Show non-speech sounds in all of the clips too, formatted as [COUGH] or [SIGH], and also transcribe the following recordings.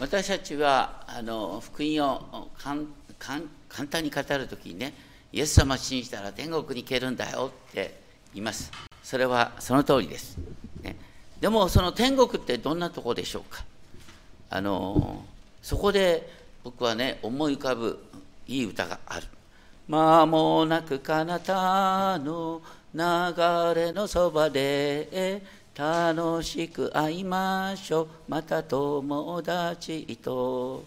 私たちはあの福音を簡単に語るときにね、イエス様を信じたら天国に行けるんだよって言います。それはその通りです。ね、でもその天国ってどんなとこでしょうか？あのそこで僕はね思い浮かぶいい歌がある。間もなく彼方の流れのそばで楽しく会いましょう。また友達と。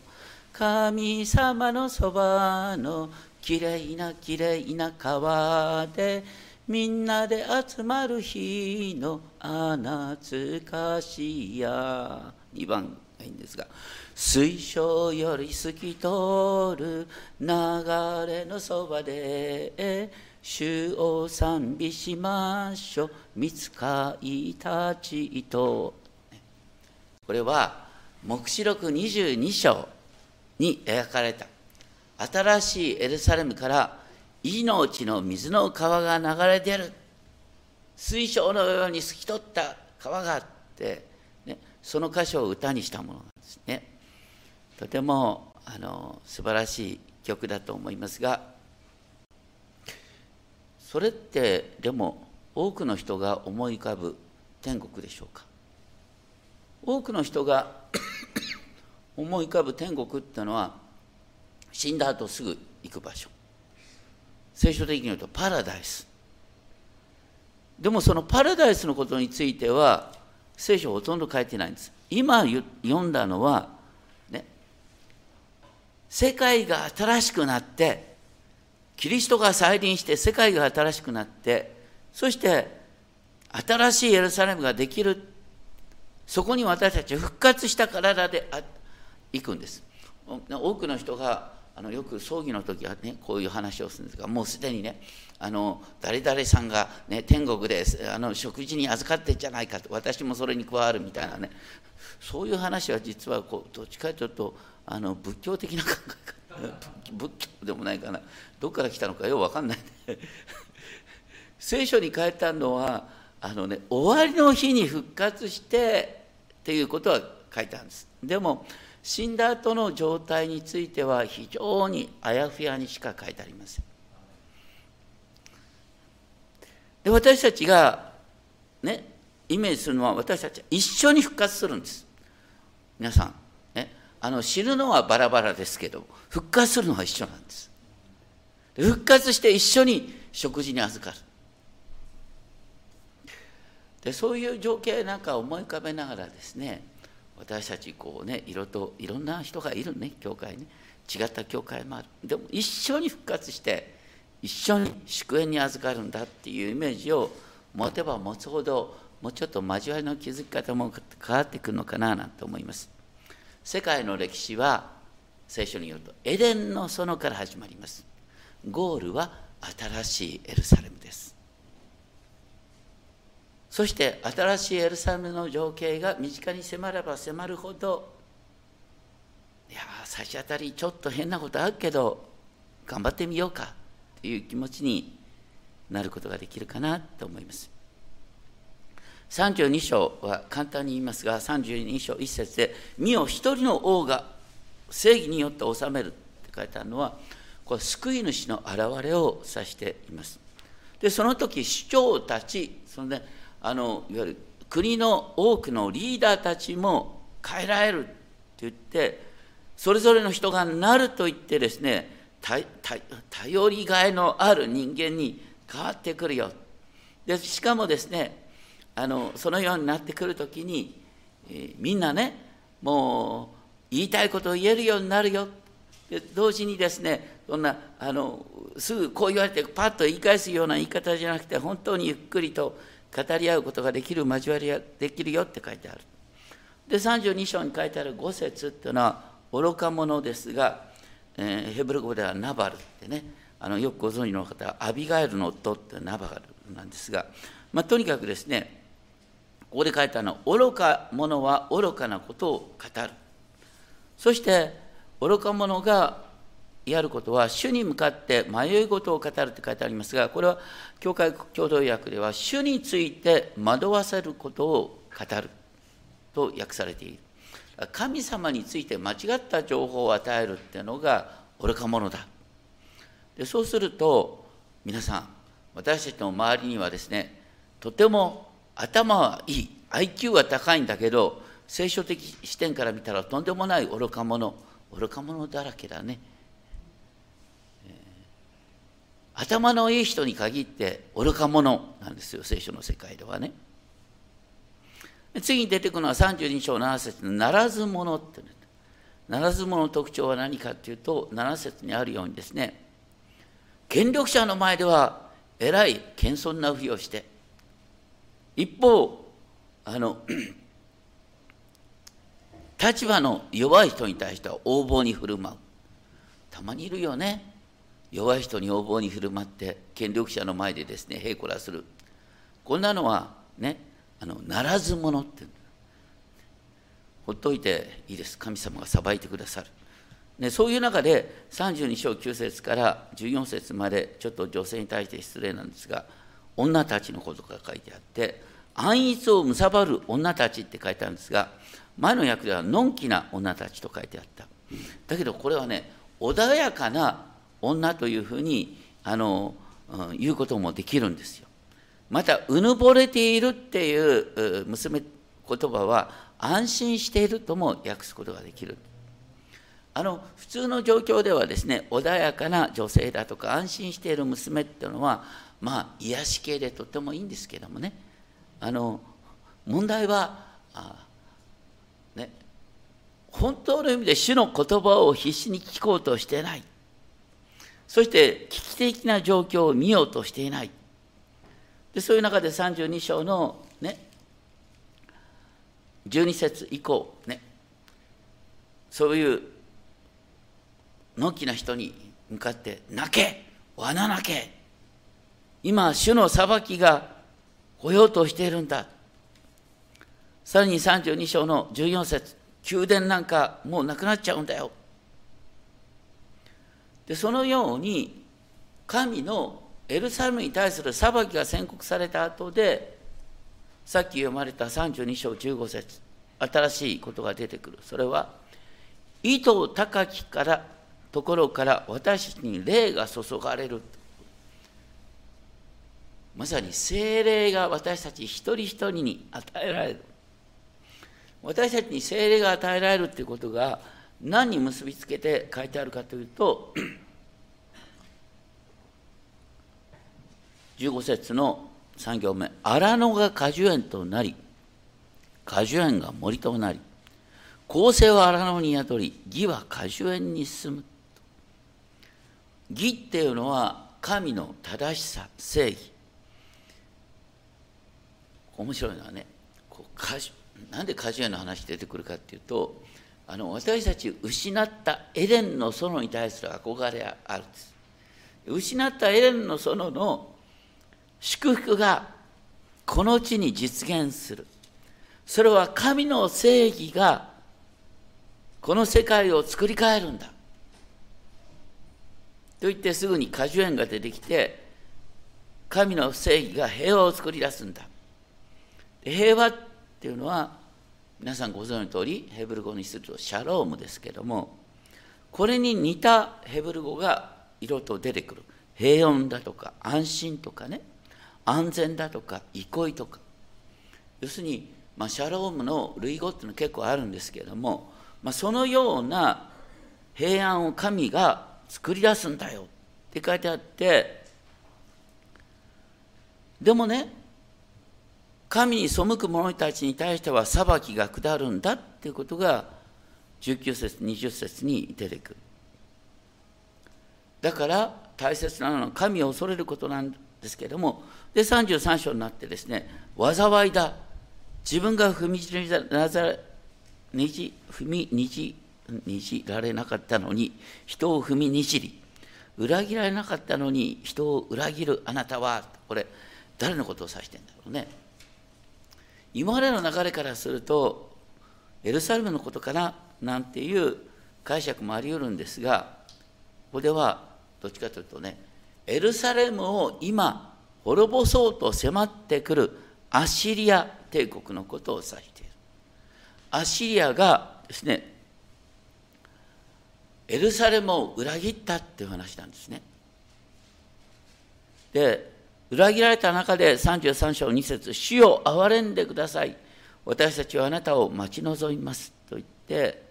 神様のそばのきれいなきれいな川で。みんなで集まる日のあ懐かしや。2番がいいんですが。水晶より透き通る。流れのそばで。主を賛美しましょう。見つかいたちと。これは黙示録22章に描かれた。新しいエルサレムから命の水の川が流れ出る。水晶のように透き通った川があって、ね、その箇所を歌にしたものなんですね。とてもあの素晴らしい曲だと思いますが。それってでも多くの人が思い浮かぶ天国でしょうか？多くの人が [COUGHS] 思い浮かぶ天国っていうのは死んだ後すぐ行く場所。聖書的に言うとパラダイス。でもそのパラダイスのことについては聖書ほとんど書いてないんです。今読んだのはね世界が新しくなってキリストが再臨して世界が新しくなってそして新しいエルサレムができる。そこに私たち復活した体で行くんです。多くの人があのよく葬儀の時はねこういう話をするんですがもうすでにねあの誰々さんが、ね、天国であの食事に預かってんじゃないかと私もそれに加わるみたいなね。そういう話は実はこうどっちかというとあの仏教的な考え方。仏教でもないかな。どっから来たのかよう分かんない、ね、聖書に書いてあるのはあの、ね、終わりの日に復活してっていうことは書いてあるんです。でも死んだ後の状態については非常にあやふやにしか書いてありません。で私たちがねイメージするのは私たちは一緒に復活するんです。皆さん、ね、あの死ぬのはバラバラですけど復活するのは一緒なんです。復活して一緒に食事に預かる。でそういう情景なんか思い浮かべながらですね私たちこうねいろといろんな人がいるね教会ね。違った教会もある。でも一緒に復活して一緒に祝宴に預かるんだっていうイメージを持てば持つほどもうちょっと交わりの築き方も変わってくるのかななんて思います。世界の歴史は聖書によるとエデンの園から始まります。ゴールは新しいエルサレムです。そして新しいエルサレムの情景が身近に迫れば迫るほどいや差し当たりちょっと変なことあるけど頑張ってみようかという気持ちになることができるかなと思います。32章は簡単に言いますが32章1節で「身を一人の王が正義によって治める」って書いてあるのはこれ救い主の現れを指しています。でその時市長たちその、ね、あのいわゆる国の多くのリーダーたちも変えられるって言ってそれぞれの人がなると言ってですね頼りがいのある人間に変わってくるよ。でしかもですねあのそのようになってくる時に、えー、みんなねもう言いたいことを言えるようになるよ。で同時にですねそんなあのすぐこう言われてパッと言い返すような言い方じゃなくて本当にゆっくりと語り合うことができる交わりができるよって書いてある。で32章に書いてある5節っていうのは愚か者ですが、えー、ヘブル語ではナバルってねあのよくご存知の方はアビガエルの夫ってナバルなんですが、まあ、とにかくですねここで書いてあるのは愚か者は愚かなことを語るそして愚か者がやることは主に向かって迷い事を語るって書いてありますがこれは教会共同訳では主について惑わせることを語ると訳されている。神様について間違った情報を与えるっていうのが愚か者だ。でそうすると皆さん私たちの周りにはですねとても頭はいい IQ は高いんだけど聖書的視点から見たらとんでもない愚か者愚か者だらけだね、えー、頭のいい人に限って愚か者なんですよ聖書の世界ではね。次に出てくるのは32章7節のならず者ってならず者の特徴は何かっていうと7節にあるようにですね。権力者の前ではえらい謙遜なふりをして。一方あの [CLEARS THROAT] 立場の弱い人に対しては横暴に振る舞う。たまにいるよね。弱い人に横暴に振る舞って権力者の前でですねへいこらする。こんなのはねあのならず者ってほっといていいです。神様が裁いてくださる、ね、そういう中で32章9節から14節までちょっと女性に対して失礼なんですが女たちのことが書いてあって安逸を貪る女たちって書いてあるんですが前の訳ではのんきな女たちと書いてあった。だけどこれはね穏やかな女というふうにあの、うん、言うこともできるんですよ。またうぬぼれているっていう娘言葉は安心しているとも訳すことができる。あの普通の状況ではですね穏やかな女性だとか安心している娘っていうのはまあ癒し系でとってもいいんですけどもね。あの問題はあね本当の意味で主の言葉を必死に聞こうとしてない。そして危機的な状況を見ようとしていない。でそういう中で32章のね12節以降ねそういうのんきな人に向かって泣け罠泣け。今主の裁きが来ようとしているんだ。さらに32章の14節宮殿なんかもうなくなっちゃうんだよ。でそのように神のエルサレムに対する裁きが宣告された後でさっき読まれた32章15節新しいことが出てくる。それは意図高きからところから私たちに霊が注がれる。まさに精霊が私たち一人一人に与えられる。私たちに精霊が与えられるということが何に結びつけて書いてあるかというと15節の3行目。荒野が果樹園となり果樹園が森となり公正は荒野に宿り義は果樹園に住む。義っていうのは神の正しさ正義。面白いのはねこう果樹なんで果樹園の話出てくるかっていうとあの私たち失ったエレンの園に対する憧れがあるんです。失ったエレンの園の祝福がこの地に実現する。それは神の正義がこの世界を作り変えるんだ。と言ってすぐに果樹園が出てきて神の正義が平和を作り出すんだ。平和っていうのは皆さんご存知の通りヘブル語にするとシャロームですけどもこれに似たヘブル語が色と出てくる。平穏だとか安心とかね安全だとか憩いとか。要するに、まあ、シャロームの類語っていうのは結構あるんですけれども、まあ、そのような平安を神が作り出すんだよって書いてあってでもね神に背く者たちに対しては裁きが下るんだっていうことが19節20節に出てくる。だから大切なのは神を恐れることなんですけれどもで33章になってですね災いだ。自分が踏みにじなざにじ踏みにじにじられなかったのに人を踏みにじり裏切られなかったのに人を裏切るあなたはこれ誰のことを指してんだろうね。今までの流れからするとエルサレムのことかななんていう解釈もあり得るんですがここではどっちかというとねエルサレムを今滅ぼそうと迫ってくるアッシリア帝国のことを指しているアッシリアがですねエルサレムを裏切ったっていう話なんですね。で裏切られた中で33章2節主を憐れんでください私たちはあなたを待ち望みます」と言って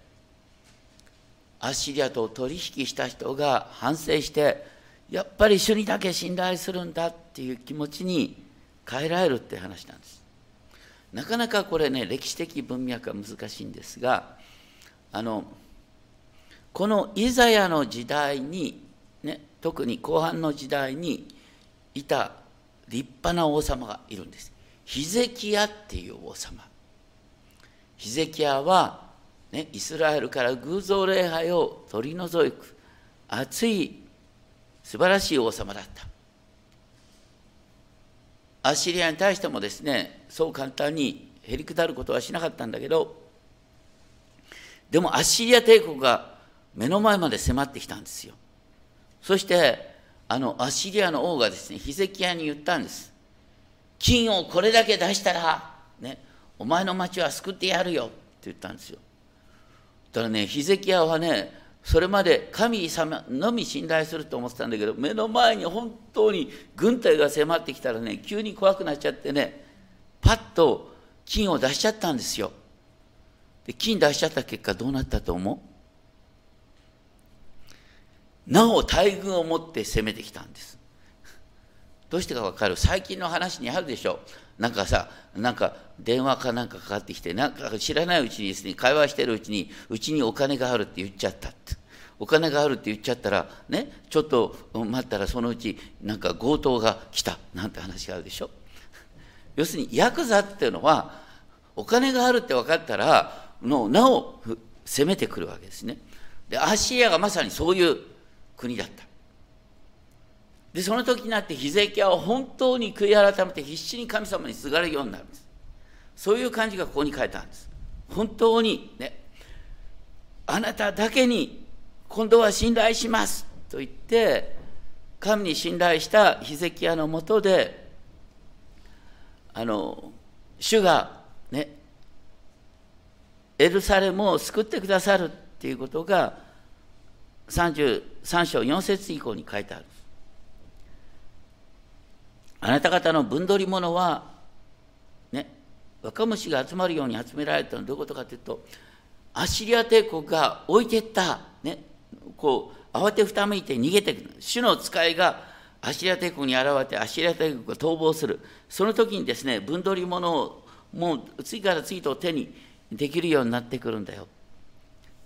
アッシリアと取引した人が反省してやっぱり主にだけ信頼するんだっていう気持ちに変えられるって話なんです。なかなかこれね歴史的文脈は難しいんですがあのこのイザヤの時代に、ね、特に後半の時代にいた立派な王様がいるんです。ヒゼキヤっていう王様。ヒゼキヤは、ね、イスラエルから偶像礼拝を取り除く熱い素晴らしい王様だった。アッシリアに対してもですね、そう簡単にへりくだることはしなかったんだけど、でもアッシリア帝国が目の前まで迫ってきたんですよ。そして、あのアッシリアの王がですね、ヒゼキヤに言ったんです。金をこれだけ出したら、ね、お前の町は救ってやるよって言ったんですよ。だからね、ヒゼキヤはね、それまで神様のみ信頼すると思ってたんだけど目の前に本当に軍隊が迫ってきたらね急に怖くなっちゃってねパッと金を出しちゃったんですよで金出しちゃった結果どうなったと思う？なお大軍を持って攻めてきたんです。どうしてか分かる？最近の話にあるでしょ。なんかさなんか電話かなんかかかってきてなんか知らないうちにですね会話してるうちにうちにお金があるって言っちゃったって。お金があるって言っちゃったらねちょっと待ったらそのうちなんか強盗が来たなんて話があるでしょ。要するにヤクザっていうのはお金があるって分かったらのなお攻めてくるわけですね。でアッシリアがまさにそういう国だった。でその時になってヒゼキヤは本当に悔い改めて必死に神様にすがるようになるんです。そういう感じがここに書いてあるんです。本当にねあなただけに今度は信頼しますと言って神に信頼したヒゼキヤのもとであの主がねエルサレムを救ってくださるっていうことが33章4節以降に書いてあるあなた方の分取り物は、ね、若虫が集まるように集められたのはどういうことかというと、アッシリア帝国が置いてった、ね、こう、慌てふためいて逃げていく。主の使いがアッシリア帝国に現れて、アッシリア帝国が逃亡する。その時にですね、分取り物をもう次から次と手にできるようになってくるんだよ。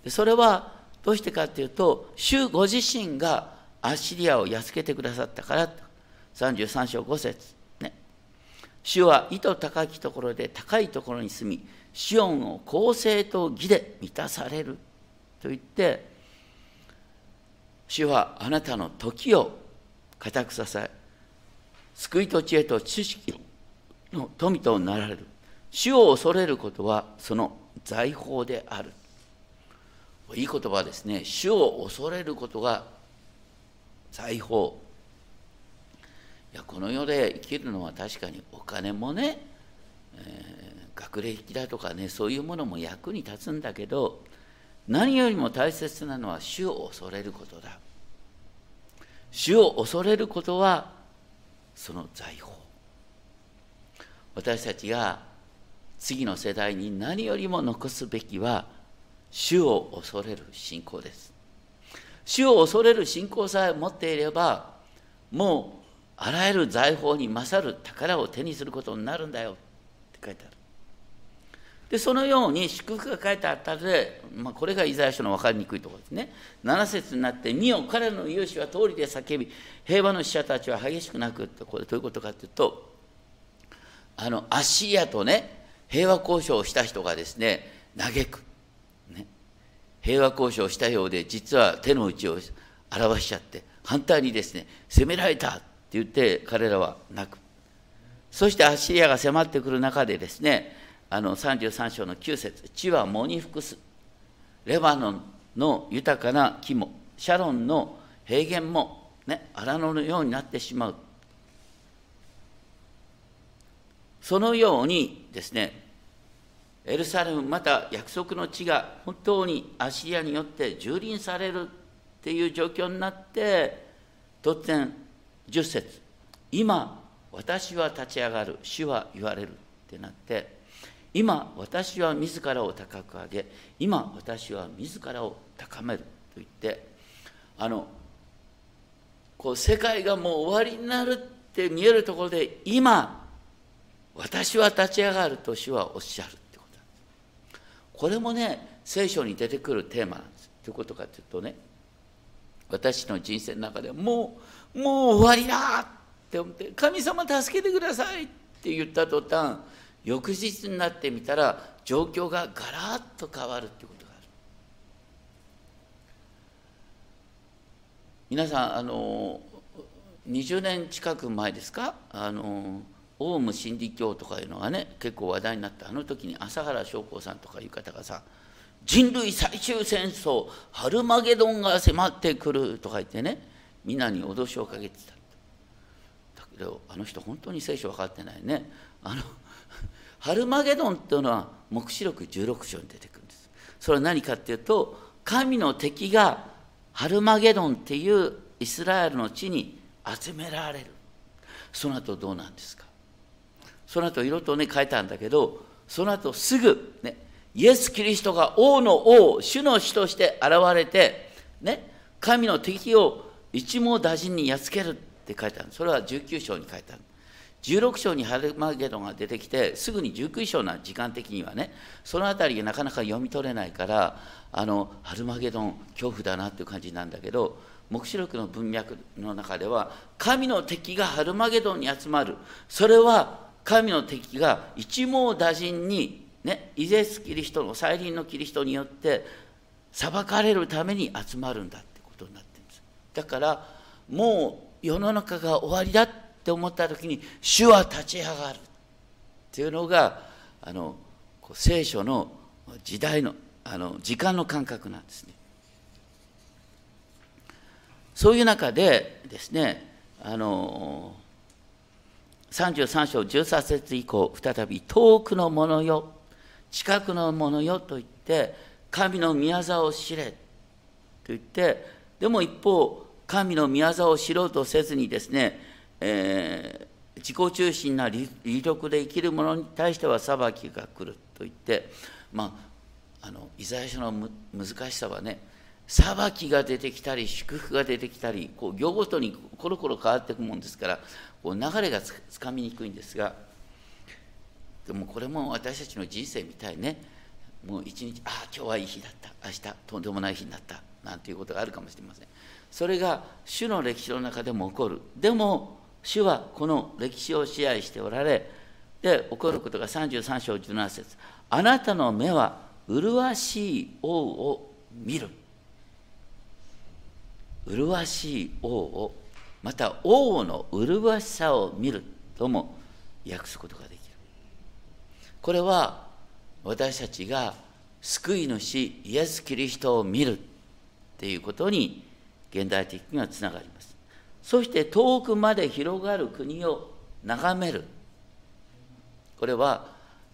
それはどうしてかというと、主ご自身がアッシリアをやっつけてくださったから33章5節ね。主は意図高きところで高いところに住み、シオンを公正と義で満たされると言って、主はあなたの時を固く支え、救いと知恵と知識の富となられる。主を恐れることはその財宝である。いい言葉ですね。主を恐れることが財宝。いやこの世で生きるのは確かにお金もね、えー、学歴だとかねそういうものも役に立つんだけど何よりも大切なのは主を恐れることだ主を恐れることはその財宝私たちが次の世代に何よりも残すべきは主を恐れる信仰です主を恐れる信仰さえ持っていればもうあらゆる財宝に勝る宝を手にすることになるんだよって書いてある。でそのように祝福が書いてあったので、まあ、これがイザヤ書の分かりにくいところですね。7節になって「見よ彼の勇士は通りで叫び平和の使者たちは激しく泣く」ってこれどういうことかというとあのアッシリアとね平和交渉をした人がですね嘆く、平和交渉したようで実は手の内を表しちゃって反対にですね攻められたって言って彼らは泣く。そしてアッシリアが迫ってくる中でですね、あの33章の9節地は藻に服す。レバノンの豊かな木も、シャロンの平原も、ね、荒野のようになってしまう。そのようにですね、エルサレムまた約束の地が本当にアシリアによって蹂躙されるっていう状況になって突然10節今私は立ち上がる主は言われるってなって今私は自らを高く上げ今私は自らを高めると言ってあのこう世界がもう終わりになるって見えるところで今私は立ち上がると主はおっしゃる。これもね聖書に出てくるテーマなんですということかというとね私の人生の中でもうもう終わりだって思って神様助けてくださいって言った途端翌日になってみたら状況がガラッと変わるってことがある。皆さんあの20年近く前ですか？あのオウム真理教とかいうのがね結構話題になったあの時に朝原将校さんとかいう方がさ人類最終戦争ハルマゲドンが迫ってくるとか言ってねみんなに脅しをかけてた。だけどあの人本当に聖書分かってないね。あのハルマゲドンっていうのは黙示録16章に出てくるんです。それは何かっていうと神の敵がハルマゲドンっていうイスラエルの地に集められる。その後どうなんですか？その後いろいろとね書いたんだけどその後すぐねイエス・キリストが王の王主の主として現れてね神の敵を一網打尽にやっつけるって書いてあるそれは19章に書いてある16章にハルマゲドンが出てきてすぐに19章な時間的にはねその辺りがなかなか読み取れないからあのハルマゲドン恐怖だなっていう感じなんだけど黙示録の文脈の中では神の敵がハルマゲドンに集まる。それは神の敵が一網打尽にねイエス・キリストの再臨のキリストによって裁かれるために集まるんだってことになってるんです。だからもう世の中が終わりだって思った時に主は立ち上がるっていうのがあの聖書の時代のあの時間の感覚なんですね。そういう中でですねあの33章13節以降再び遠くのものよ近くのものよと言って神の御業を知れと言ってでも一方神の御業を知ろうとせずにですね、えー、自己中心な利力で生きる者に対しては裁きが来ると言ってまああのイザヤ書の難しさはね裁きが出てきたり祝福が出てきたりこう行ごとにコロコロ変わっていくもんですからこう流れがつかみにくいんですがでもこれも私たちの人生みたいね。もう一日ああ今日はいい日だった。明日とんでもない日になった。なんていうことがあるかもしれません。それが主の歴史の中でも起こる。でも主はこの歴史を支配しておられで起こることが33章17節。あなたの目は麗しい王を見る。麗しい王をまた王の麗しさを見るとも訳すことができる。これは私たちが救い主イエス・キリストを見るっていうことに現代的にはつながります。そして遠くまで広がる国を眺める。これは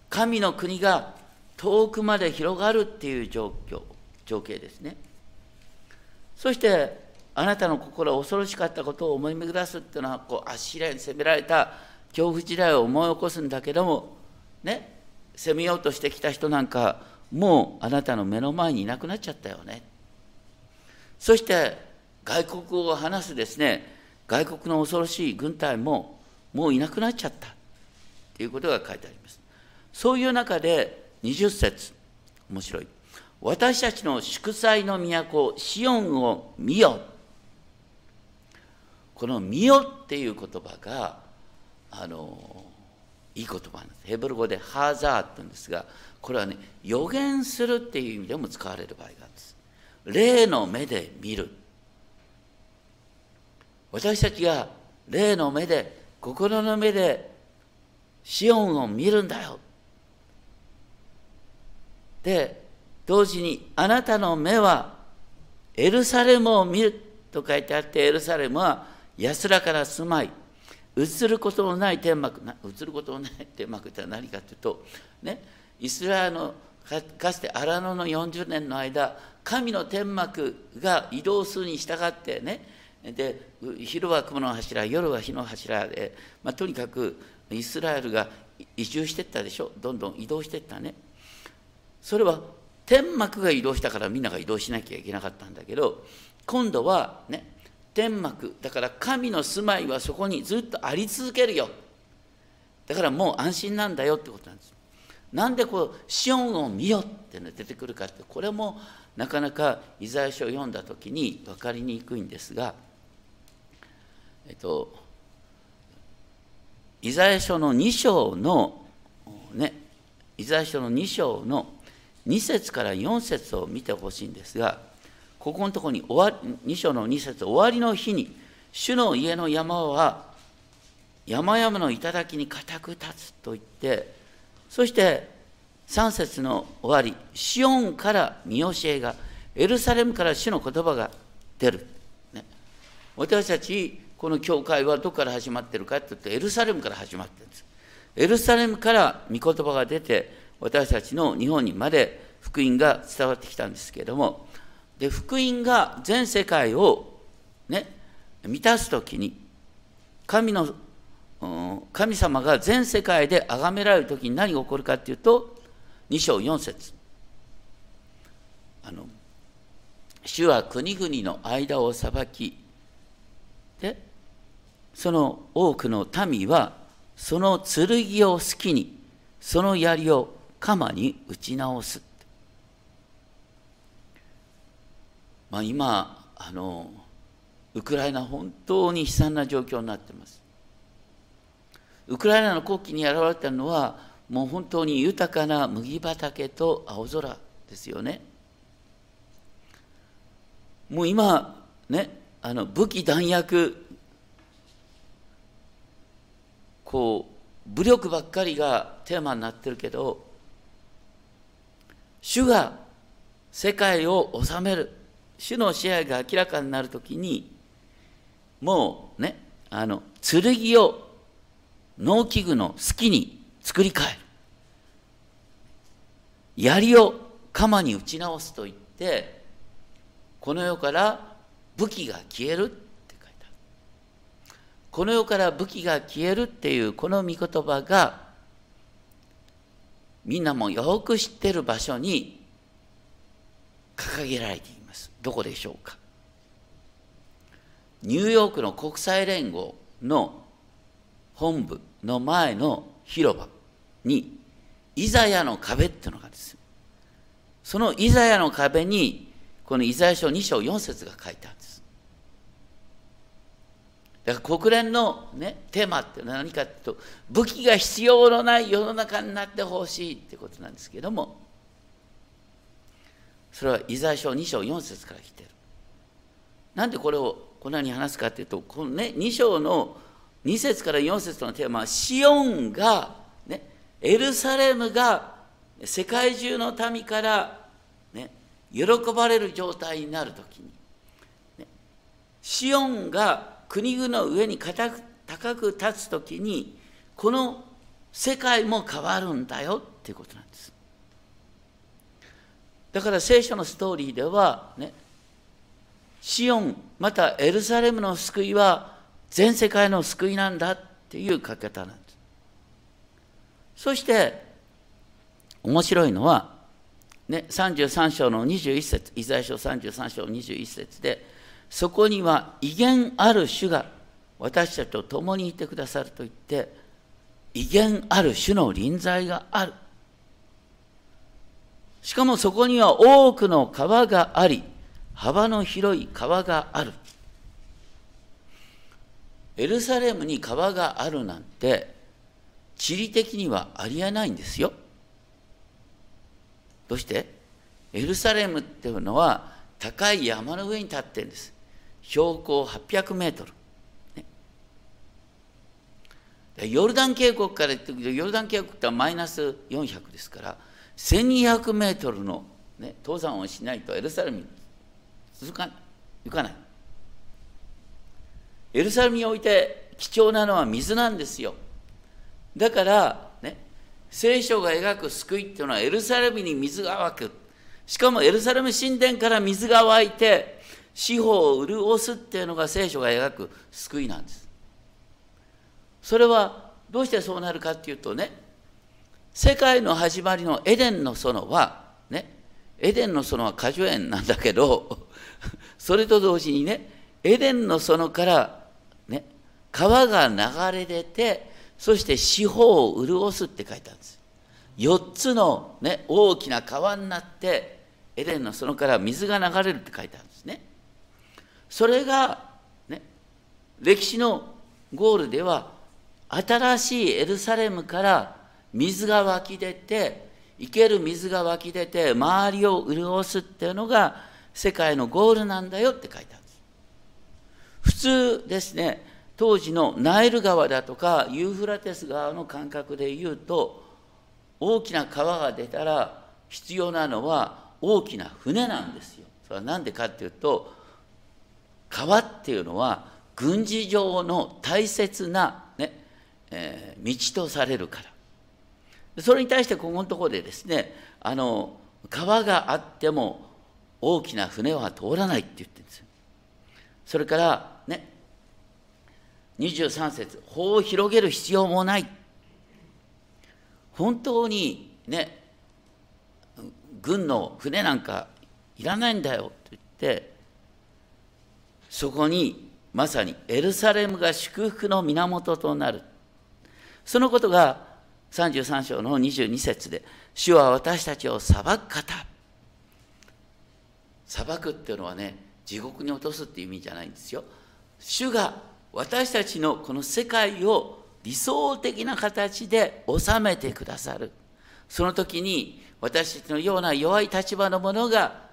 神の国が遠くまで広がるっていう状況情景ですね。そしてあなたの心は恐ろしかったことを思い巡らすっていうのはこうアッシリアに攻められた恐怖時代を思い起こすんだけどもね攻めようとしてきた人なんかもうあなたの目の前にいなくなっちゃったよね。そして外国を話すですね外国の恐ろしい軍隊ももういなくなっちゃった。ということが書いてあります。そういう中で20節面白い。私たちの祝祭の都シオンを見よ。この「見よ」っていう言葉があのいい言葉なんです。ヘブル語で「ハザー」って言うんですがこれはね予言するっていう意味でも使われる場合があるんです。霊の目で見る。私たちが霊の目で心の目でシオンを見るんだよ。で同時にあなたの目はエルサレムを見ると書いてあってエルサレムは安らかな住まい映ることのない天幕映ることのない天幕って何かというとねイスラエルのかつて荒野の40年の間神の天幕が移動するに従ってねで昼は雲の柱夜は火の柱で、まあ、とにかくイスラエルが移住していったでしょ？どんどん移動していったね。それは天幕が移動したからみんなが移動しなきゃいけなかったんだけど今度はね天幕。だから神の住まいはそこにずっとあり続けるよ。だからもう安心なんだよってことなんです。なんでこうシオンを見よっての出てくるかってこれもなかなかイザヤ書を読んだ時に分かりにくいんですがえっとイザヤ書の2章のねイザヤ書の2章の2節から4節を見てほしいんですがここのところに終わ2章の2節終わりの日に主の家の山は山々の頂に固く立つと言ってそして3節の終わりシオンから見教えがエルサレムから主の言葉が出る、ね、私たちこの教会はどこから始まってるかって言ってエルサレムから始まってるんです。エルサレムから御言葉が出て私たちの日本にまで福音が伝わってきたんですけれどもで福音が全世界をね満たす時に神の神様が全世界で崇められる時に何が起こるかっていうと2章4節あの主は国々の間を裁きでその多くの民はその剣を好きにその槍を鎌に打ち直す。まあ、今あのウクライナ本当に悲惨な状況になってます。ウクライナの国旗に現れたのはもう本当に豊かな麦畑と青空ですよね。もう今ねあの武器弾薬こう武力ばっかりがテーマになってるけど主が世界を治める主の支配が明らかになるときにもうねあの剣を農機具の好きに作り変える。槍を鎌に打ち直すと言ってこの世から武器が消えるって書いてある。この世から武器が消えるっていうこの御言葉がみんなもよく知ってる場所に掲げられていますどこでしょうか？ニューヨークの国際連合の本部の前の広場にイザヤの壁っていうのがです。そのイザヤの壁にこのイザヤ書2章4節が書いてあるんです。だから国連の、ね、テーマって何かというと武器が必要のない世の中になってほしいってことなんですけどもそれはイザヤ書2章4節から来てる。なんでこれをこんなに話すかっていうとこのね2章の2節から4節のテーマはシオンが、ね、エルサレムが世界中の民から、ね、喜ばれる状態になるときに、ね、シオンが国々の上に高く高く立つ時にこの世界も変わるんだよっていうことなんです。だから聖書のストーリーではねシオンまたエルサレムの救いは全世界の救いなんだっていう書き方なんです。そして面白いのは、ね、33章の21節イザヤ書33章21節でそこには威厳ある主が私たちと共にいてくださると言って威厳ある主の臨在がある。しかもそこには多くの川があり幅の広い川がある。エルサレムに川があるなんて地理的にはありえないんですよ。どうして？エルサレムっていうのは高い山の上に立ってるんです。標高800メートル、ヨルダン渓谷から言ってくるとヨルダン渓谷ってマイナス400ですから1200メートルの、ね、登山をしないとエルサレムに続かない行かないエルサレムにおいて貴重なのは水なんですよだからね聖書が描く救いっていうのはエルサレムに水が湧く。しかもエルサレム神殿から水が湧いて、司法を潤すっていうのが聖書が描く救いなんです。それはどうしてそうなるかっていうとね、世界の始まりのエデンの園は、ね、エデンの園は果樹園なんだけど、[LAUGHS] それと同時にね、エデンの園からね、川が流れ出て、そして四方を潤すって書いてあるんです。4つの、ね、大きな川になって、エデンの園から水が流れるって書いてあるんですね。それが、ね、歴史のゴールでは、新しいエルサレムから水が湧き出て、生ける水が湧き出て、周りを潤すっていうのが世界のゴールなんだよって書いてあるんです。普通ですね、当時のナイル川だとかユーフラテス川の感覚で言うと大きな川が出たら必要なのは大きな船なんですよ。それは何でかっていうと川っていうのは軍事上の大切な、ねえー、道とされるから。それに対してここのところでですねあの川があっても大きな船は通らないって言ってるんですよ。それからね23節法を広げる必要もない本当にね軍の船なんかいらないんだよと言ってそこにまさにエルサレムが祝福の源となるそのことが33章の22節で主は私たちを裁く方。裁くっていうのはね地獄に落とすっていう意味じゃないんですよ。主が私たちのこの世界を理想的な形で収めてくださる。その時に私たちのような弱い立場の者が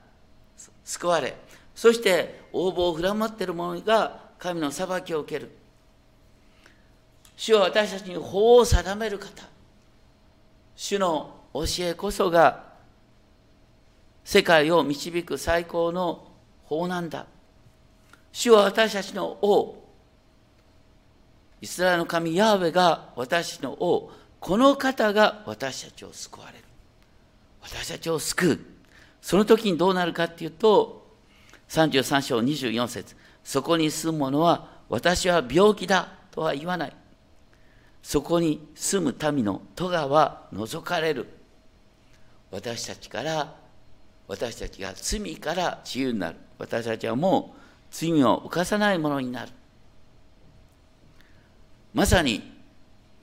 救われそして応募を振らまっている者が神の裁きを受ける。主は私たちに法を定める方。主の教えこそが世界を導く最高の法なんだ主は私たちの王イスラエルの神ヤーウェが私の王、この方が私たちを救われる。私たちを救う。その時にどうなるかっていうと、33章24節そこに住む者は、私は病気だとは言わない。そこに住む民の咎は除かれる。私たちから、私たちが罪から自由になる。私たちはもう罪を犯さないものになる。まさに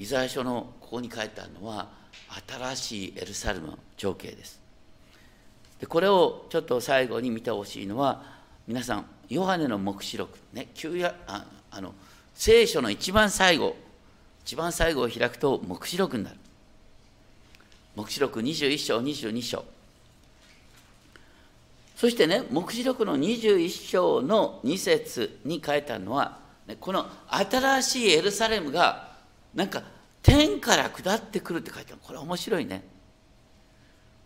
イザヤ書のここに書いてあるのは新しいエルサレムの情景です。でこれをちょっと最後に見てほしいのは皆さんヨハネの黙示録ね旧やああの聖書の一番最後一番最後を開くと黙示録になる。黙示録21章22章。そしてね黙示録の21章の2節に書いてあるのはこの新しいエルサレムがなんか天から下ってくるって書いてある。これ面白いね。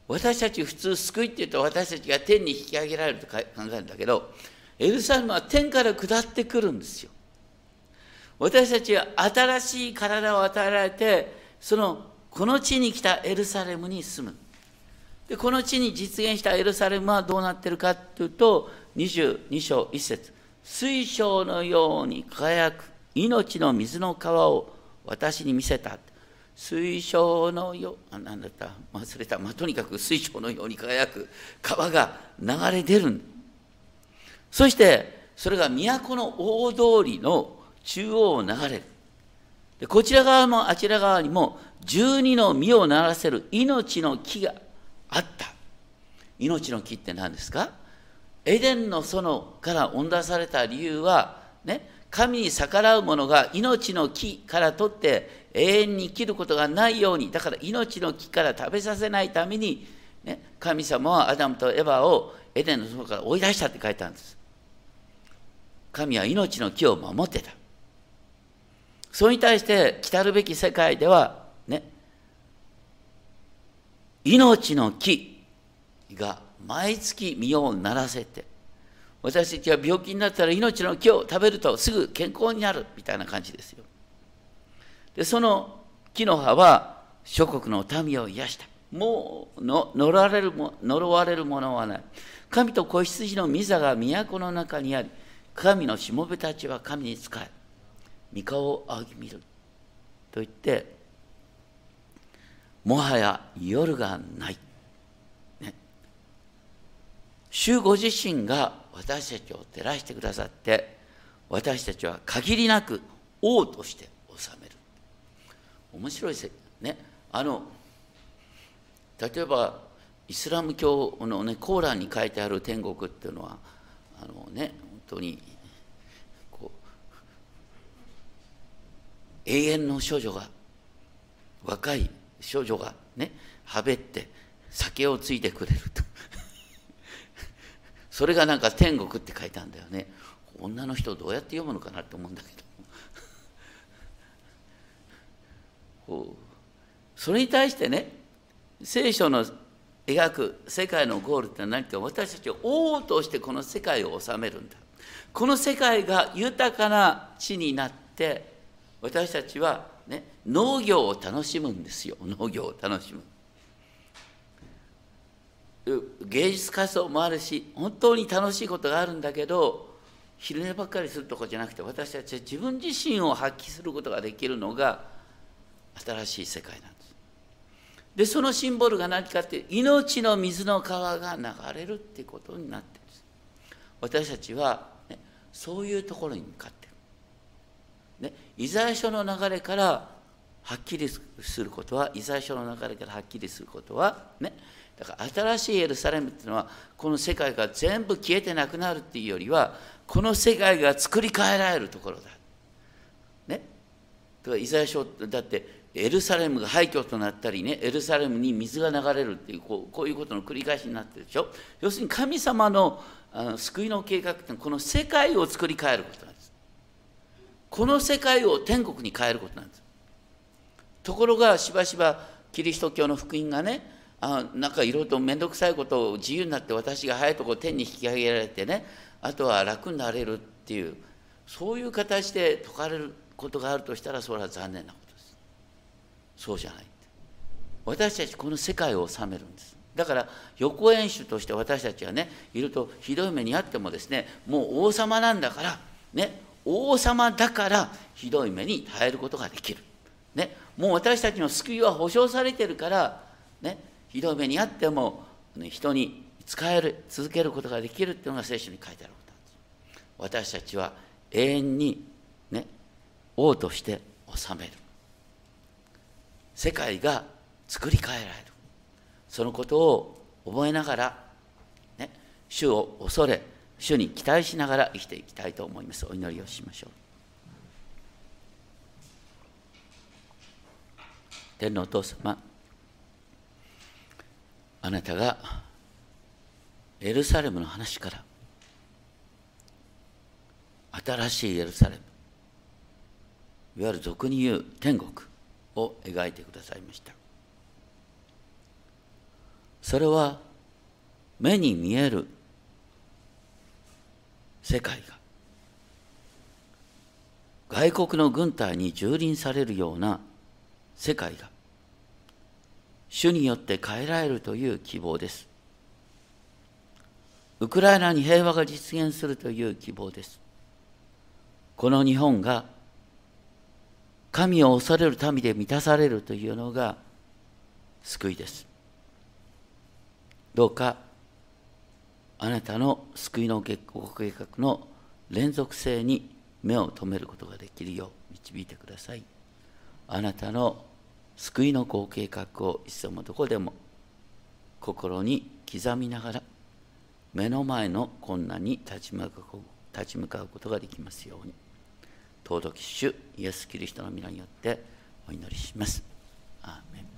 私たち普通救いって言うと私たちが天に引き上げられると考えるんだけどエルサレムは天から下ってくるんですよ。私たちは新しい体を与えられてそのこの地に来たエルサレムに住むでこの地に実現したエルサレムはどうなってるかというと22章1節水晶のように輝く命の水の川を私に見せた。水晶のよう、なんだった？忘れた。まあ、とにかく水晶のように輝く川が流れ出る。そして、それが都の大通りの中央を流れる。でこちら側もあちら側にも十二の実をならせる命の木があった。命の木って何ですか？エデンの園から恩出された理由は、ね、神に逆らう者が命の木から取って永遠に生きることがないように、だから命の木から食べさせないために、ね、神様はアダムとエバをエデンの園から追い出したって書いてあるんです。神は命の木を守ってた。それに対して来るべき世界では、ね、命の木が毎月実をならせて私たちは病気になったら命の木を食べるとすぐ健康になるみたいな感じですよ。でその木の葉は諸国の民を癒した。もう呪われるも呪われるものはない。神と子羊の御座が都の中にあり神のしもべたちは神に仕え御顔を仰ぎ見る。と言ってもはや夜がない、ね、主ご自身が私たちを照らしてくださって私たちは限りなく王として治める。面白いせね。あの例えばイスラム教のねコーランに書いてある天国っていうのはあのね本当にこう永遠の少女が若い少女がねはべって酒をついてくれると。[LAUGHS] それがなんか天国って書いたんだよね。女の人どうやって読むのかなって思うんだけど。[LAUGHS] それに対してね聖書の描く世界のゴールって何か私たちを王としてこの世界を治めるんだ。この世界が豊かな地になって私たちは、ね、農業を楽しむんですよ。農業を楽しむ。芸術活動もあるし本当に楽しいことがあるんだけど昼寝ばっかりするとこじゃなくて私たちは自分自身を発揮することができるのが新しい世界なんです。でそのシンボルが何かって命の水の川が流れるってことになってるんです。私たちは、ね、そういうところに向かって、ね、イザヤ書の流れからはっきりすることはイザヤ書の流れからはっきりすることはねだから新しいエルサレムっていうのはこの世界が全部消えてなくなるっていうよりはこの世界が作り変えられるところだ。ね。だからイザヤ書だってエルサレムが廃墟となったりねエルサレムに水が流れるっていうこうこういうことの繰り返しになってるでしょ要するに神様のあの救いの計画ってこの世界を作り変えることなんこの世界を天国に変えることなんです。ところがしばしばキリスト教の福音がねあなんかいろいろと面倒くさいことを自由になって私が早いとこ天に引き上げられてねあとは楽になれるっていうそういう形で説かれることがあるとしたらそれは残念なことです。そうじゃない私たちこの世界を治めるんです。だから予行演習として私たちはねいるとひどい目にあってもですねもう王様なんだからね王様だからひどい目に耐えることができる、ね、もう私たちの救いは保証されてるからね。ひどい目にあっても、ね、人に使える続けることができるっていうのが聖書に書いてあることなんです私たちは永遠にね。王として治める。世界が作り変えられる。そのことを覚えながら、ね、主を恐れ主に期待しながら生きていきたいと思います。お祈りをしましょう。天のお父様あなたがエルサレムの話から新しいエルサレムいわゆる俗に言う天国を描いてくださいました。それは目に見える世界が外国の軍隊に蹂躙されるような世界が主によって変えられるという希望です。ウクライナに平和が実現するという希望です。この日本が神を恐れる民で満たされるというのが救いです。どうかあなたの救いのご計画の連続性に目を留めることができるよう導いてください。あなたの救いのご計画をいつでもどこでも心に刻みながら目の前の困難に立ち向かう立ち向かうことができますように尊き主イエス・キリストの皆によってお祈りします。アーメン